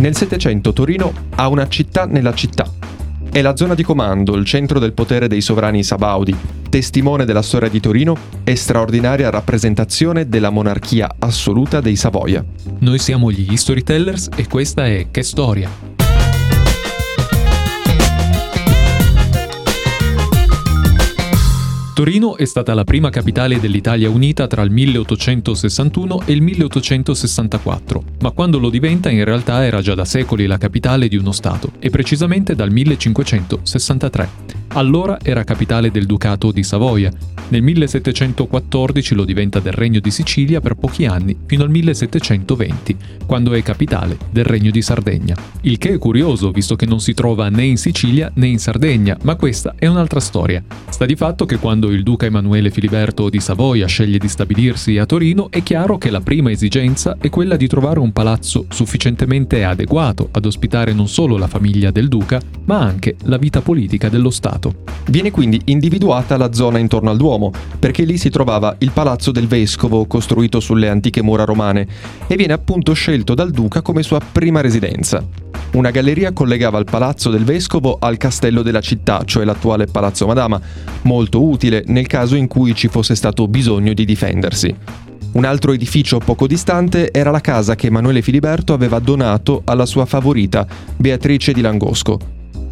Nel Settecento Torino ha una città nella città. È la zona di comando, il centro del potere dei sovrani sabaudi, testimone della storia di Torino e straordinaria rappresentazione della monarchia assoluta dei Savoia. Noi siamo gli Storytellers e questa è Che Storia, Torino è stata la prima capitale dell'Italia unita tra il 1861 e il 1864, ma quando lo diventa in realtà era già da secoli la capitale di uno Stato, e precisamente dal 1563. Allora era capitale del Ducato di Savoia. Nel 1714 lo diventa del Regno di Sicilia per pochi anni, fino al 1720, quando è capitale del Regno di Sardegna. Il che è curioso, visto che non si trova né in Sicilia né in Sardegna, ma questa è un'altra storia. Sta di fatto che quando il duca Emanuele Filiberto di Savoia sceglie di stabilirsi a Torino, è chiaro che la prima esigenza è quella di trovare un palazzo sufficientemente adeguato ad ospitare non solo la famiglia del duca, ma anche la vita politica dello Stato. Viene quindi individuata la zona intorno al Duomo, perché lì si trovava il palazzo del vescovo costruito sulle antiche mura romane e viene appunto scelto dal duca come sua prima residenza. Una galleria collegava il palazzo del vescovo al castello della città, cioè l'attuale Palazzo Madama, molto utile nel caso in cui ci fosse stato bisogno di difendersi. Un altro edificio poco distante era la casa che Emanuele Filiberto aveva donato alla sua favorita, Beatrice di Langosco,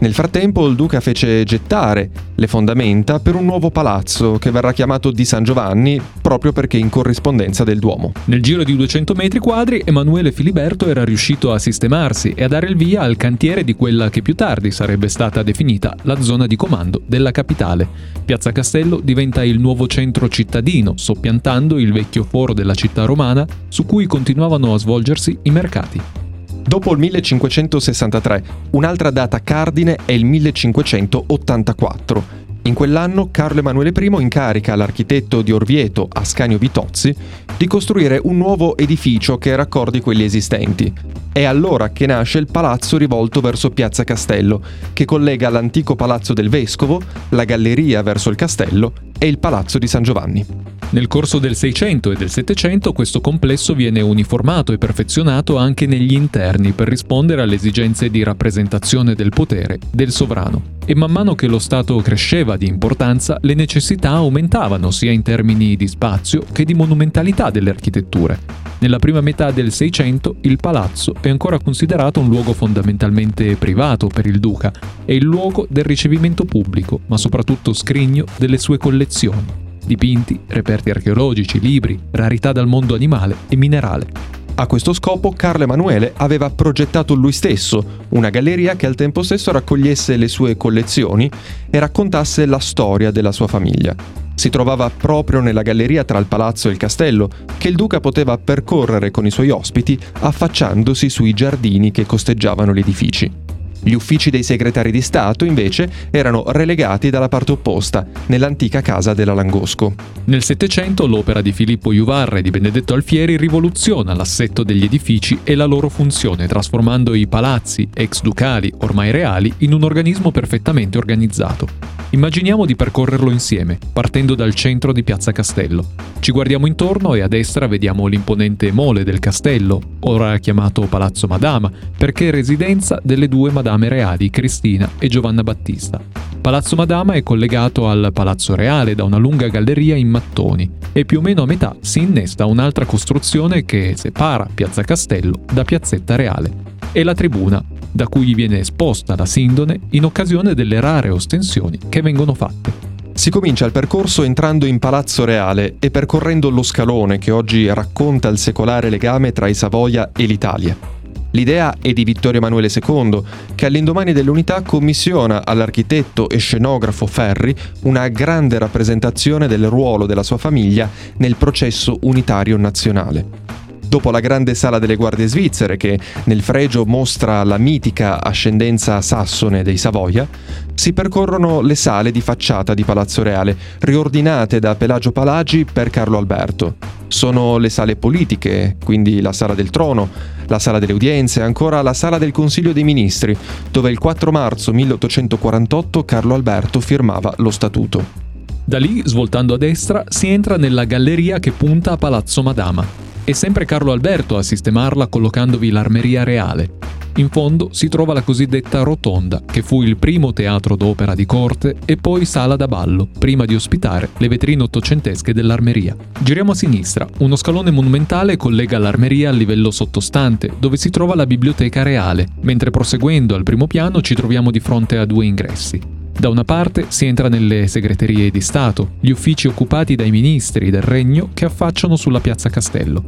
nel frattempo il duca fece gettare le fondamenta per un nuovo palazzo che verrà chiamato di San Giovanni proprio perché in corrispondenza del Duomo. Nel giro di 200 metri quadri Emanuele Filiberto era riuscito a sistemarsi e a dare il via al cantiere di quella che più tardi sarebbe stata definita la zona di comando della capitale. Piazza Castello diventa il nuovo centro cittadino, soppiantando il vecchio foro della città romana su cui continuavano a svolgersi i mercati. Dopo il 1563, un'altra data cardine è il 1584. In quell'anno Carlo Emanuele I incarica l'architetto di Orvieto, Ascanio Vitozzi, di costruire un nuovo edificio che raccordi quelli esistenti. È allora che nasce il palazzo rivolto verso Piazza Castello, che collega l'antico palazzo del vescovo, la galleria verso il castello e il palazzo di San Giovanni. Nel corso del 600 e del 700 questo complesso viene uniformato e perfezionato anche negli interni per rispondere alle esigenze di rappresentazione del potere del sovrano. E man mano che lo Stato cresceva di importanza, le necessità aumentavano sia in termini di spazio che di monumentalità delle architetture. Nella prima metà del 600 il palazzo è ancora considerato un luogo fondamentalmente privato per il duca e il luogo del ricevimento pubblico, ma soprattutto scrigno delle sue collezioni dipinti, reperti archeologici, libri, rarità dal mondo animale e minerale. A questo scopo Carlo Emanuele aveva progettato lui stesso una galleria che al tempo stesso raccogliesse le sue collezioni e raccontasse la storia della sua famiglia. Si trovava proprio nella galleria tra il palazzo e il castello, che il duca poteva percorrere con i suoi ospiti affacciandosi sui giardini che costeggiavano gli edifici. Gli uffici dei segretari di Stato, invece, erano relegati dalla parte opposta, nell'antica casa della Langosco. Nel Settecento l'opera di Filippo Juvarra e di Benedetto Alfieri rivoluziona l'assetto degli edifici e la loro funzione, trasformando i palazzi, ex ducali, ormai reali, in un organismo perfettamente organizzato. Immaginiamo di percorrerlo insieme, partendo dal centro di Piazza Castello. Ci guardiamo intorno e a destra vediamo l'imponente mole del castello, ora chiamato Palazzo Madama, perché è residenza delle due madame reali Cristina e Giovanna Battista. Palazzo Madama è collegato al Palazzo Reale da una lunga galleria in mattoni e più o meno a metà si innesta un'altra costruzione che separa Piazza Castello da Piazzetta Reale. È la tribuna, da cui viene esposta la sindone in occasione delle rare ostensioni che vengono fatte. Si comincia il percorso entrando in Palazzo Reale e percorrendo lo scalone che oggi racconta il secolare legame tra i Savoia e l'Italia. L'idea è di Vittorio Emanuele II, che all'indomani dell'unità commissiona all'architetto e scenografo Ferri una grande rappresentazione del ruolo della sua famiglia nel processo unitario nazionale dopo la grande sala delle guardie svizzere che nel fregio mostra la mitica ascendenza sassone dei Savoia, si percorrono le sale di facciata di Palazzo Reale, riordinate da Pelagio Palagi per Carlo Alberto. Sono le sale politiche, quindi la sala del trono, la sala delle udienze ancora la sala del Consiglio dei Ministri, dove il 4 marzo 1848 Carlo Alberto firmava lo statuto. Da lì, svoltando a destra, si entra nella galleria che punta a Palazzo Madama. È sempre Carlo Alberto a sistemarla collocandovi l'armeria reale. In fondo si trova la cosiddetta Rotonda, che fu il primo teatro d'opera di corte e poi sala da ballo, prima di ospitare le vetrine ottocentesche dell'armeria. Giriamo a sinistra, uno scalone monumentale collega l'armeria al livello sottostante, dove si trova la biblioteca reale, mentre proseguendo al primo piano ci troviamo di fronte a due ingressi. Da una parte si entra nelle segreterie di Stato, gli uffici occupati dai ministri del regno che affacciano sulla piazza Castello,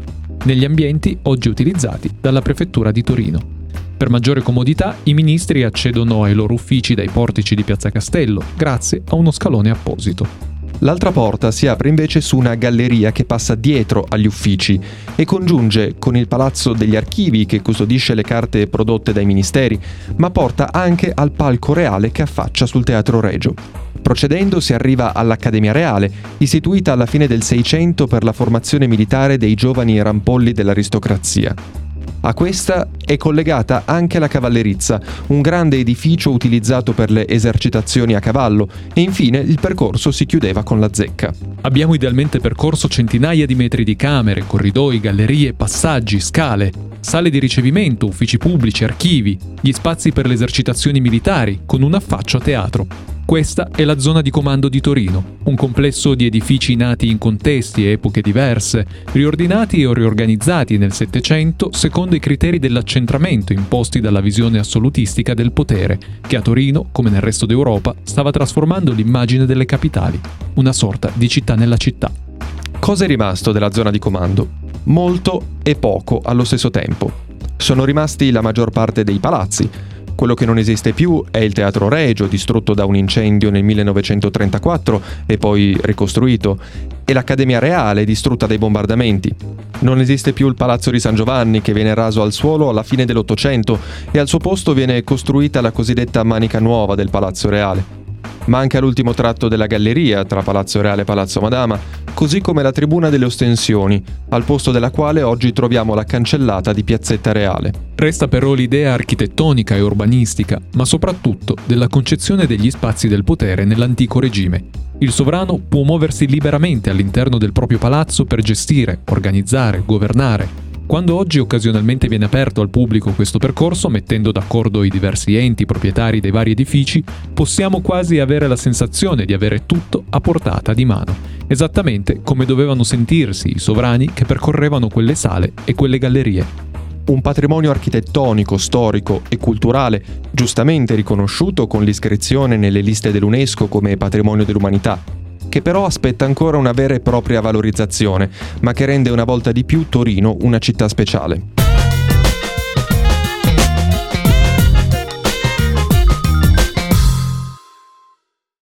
negli ambienti oggi utilizzati dalla prefettura di Torino. Per maggiore comodità, i ministri accedono ai loro uffici dai portici di Piazza Castello, grazie a uno scalone apposito. L'altra porta si apre invece su una galleria che passa dietro agli uffici e congiunge con il Palazzo degli Archivi che custodisce le carte prodotte dai ministeri, ma porta anche al palco reale che affaccia sul Teatro Regio. Procedendo si arriva all'Accademia Reale, istituita alla fine del Seicento per la formazione militare dei giovani rampolli dell'aristocrazia. A questa è collegata anche la cavallerizza, un grande edificio utilizzato per le esercitazioni a cavallo, e infine il percorso si chiudeva con la zecca. Abbiamo idealmente percorso centinaia di metri di camere, corridoi, gallerie, passaggi, scale, sale di ricevimento, uffici pubblici, archivi, gli spazi per le esercitazioni militari, con un affaccio a teatro. Questa è la zona di comando di Torino, un complesso di edifici nati in contesti e epoche diverse, riordinati o riorganizzati nel Settecento secondo i criteri dell'accentramento imposti dalla visione assolutistica del potere, che a Torino, come nel resto d'Europa, stava trasformando l'immagine delle capitali, una sorta di città nella città. Cosa è rimasto della zona di comando? Molto e poco allo stesso tempo. Sono rimasti la maggior parte dei palazzi, quello che non esiste più è il Teatro Regio, distrutto da un incendio nel 1934 e poi ricostruito, e l'Accademia Reale, distrutta dai bombardamenti. Non esiste più il Palazzo di San Giovanni, che viene raso al suolo alla fine dell'Ottocento, e al suo posto viene costruita la cosiddetta manica nuova del Palazzo Reale. Manca l'ultimo tratto della galleria tra Palazzo Reale e Palazzo Madama, così come la tribuna delle ostensioni, al posto della quale oggi troviamo la cancellata di Piazzetta Reale. Resta però l'idea architettonica e urbanistica, ma soprattutto della concezione degli spazi del potere nell'antico regime. Il sovrano può muoversi liberamente all'interno del proprio palazzo per gestire, organizzare, governare, quando oggi occasionalmente viene aperto al pubblico questo percorso, mettendo d'accordo i diversi enti proprietari dei vari edifici, possiamo quasi avere la sensazione di avere tutto a portata di mano, esattamente come dovevano sentirsi i sovrani che percorrevano quelle sale e quelle gallerie. Un patrimonio architettonico, storico e culturale giustamente riconosciuto con l'iscrizione nelle liste dell'UNESCO come patrimonio dell'umanità, che però aspetta ancora una vera e propria valorizzazione, ma che rende una volta di più Torino una città speciale.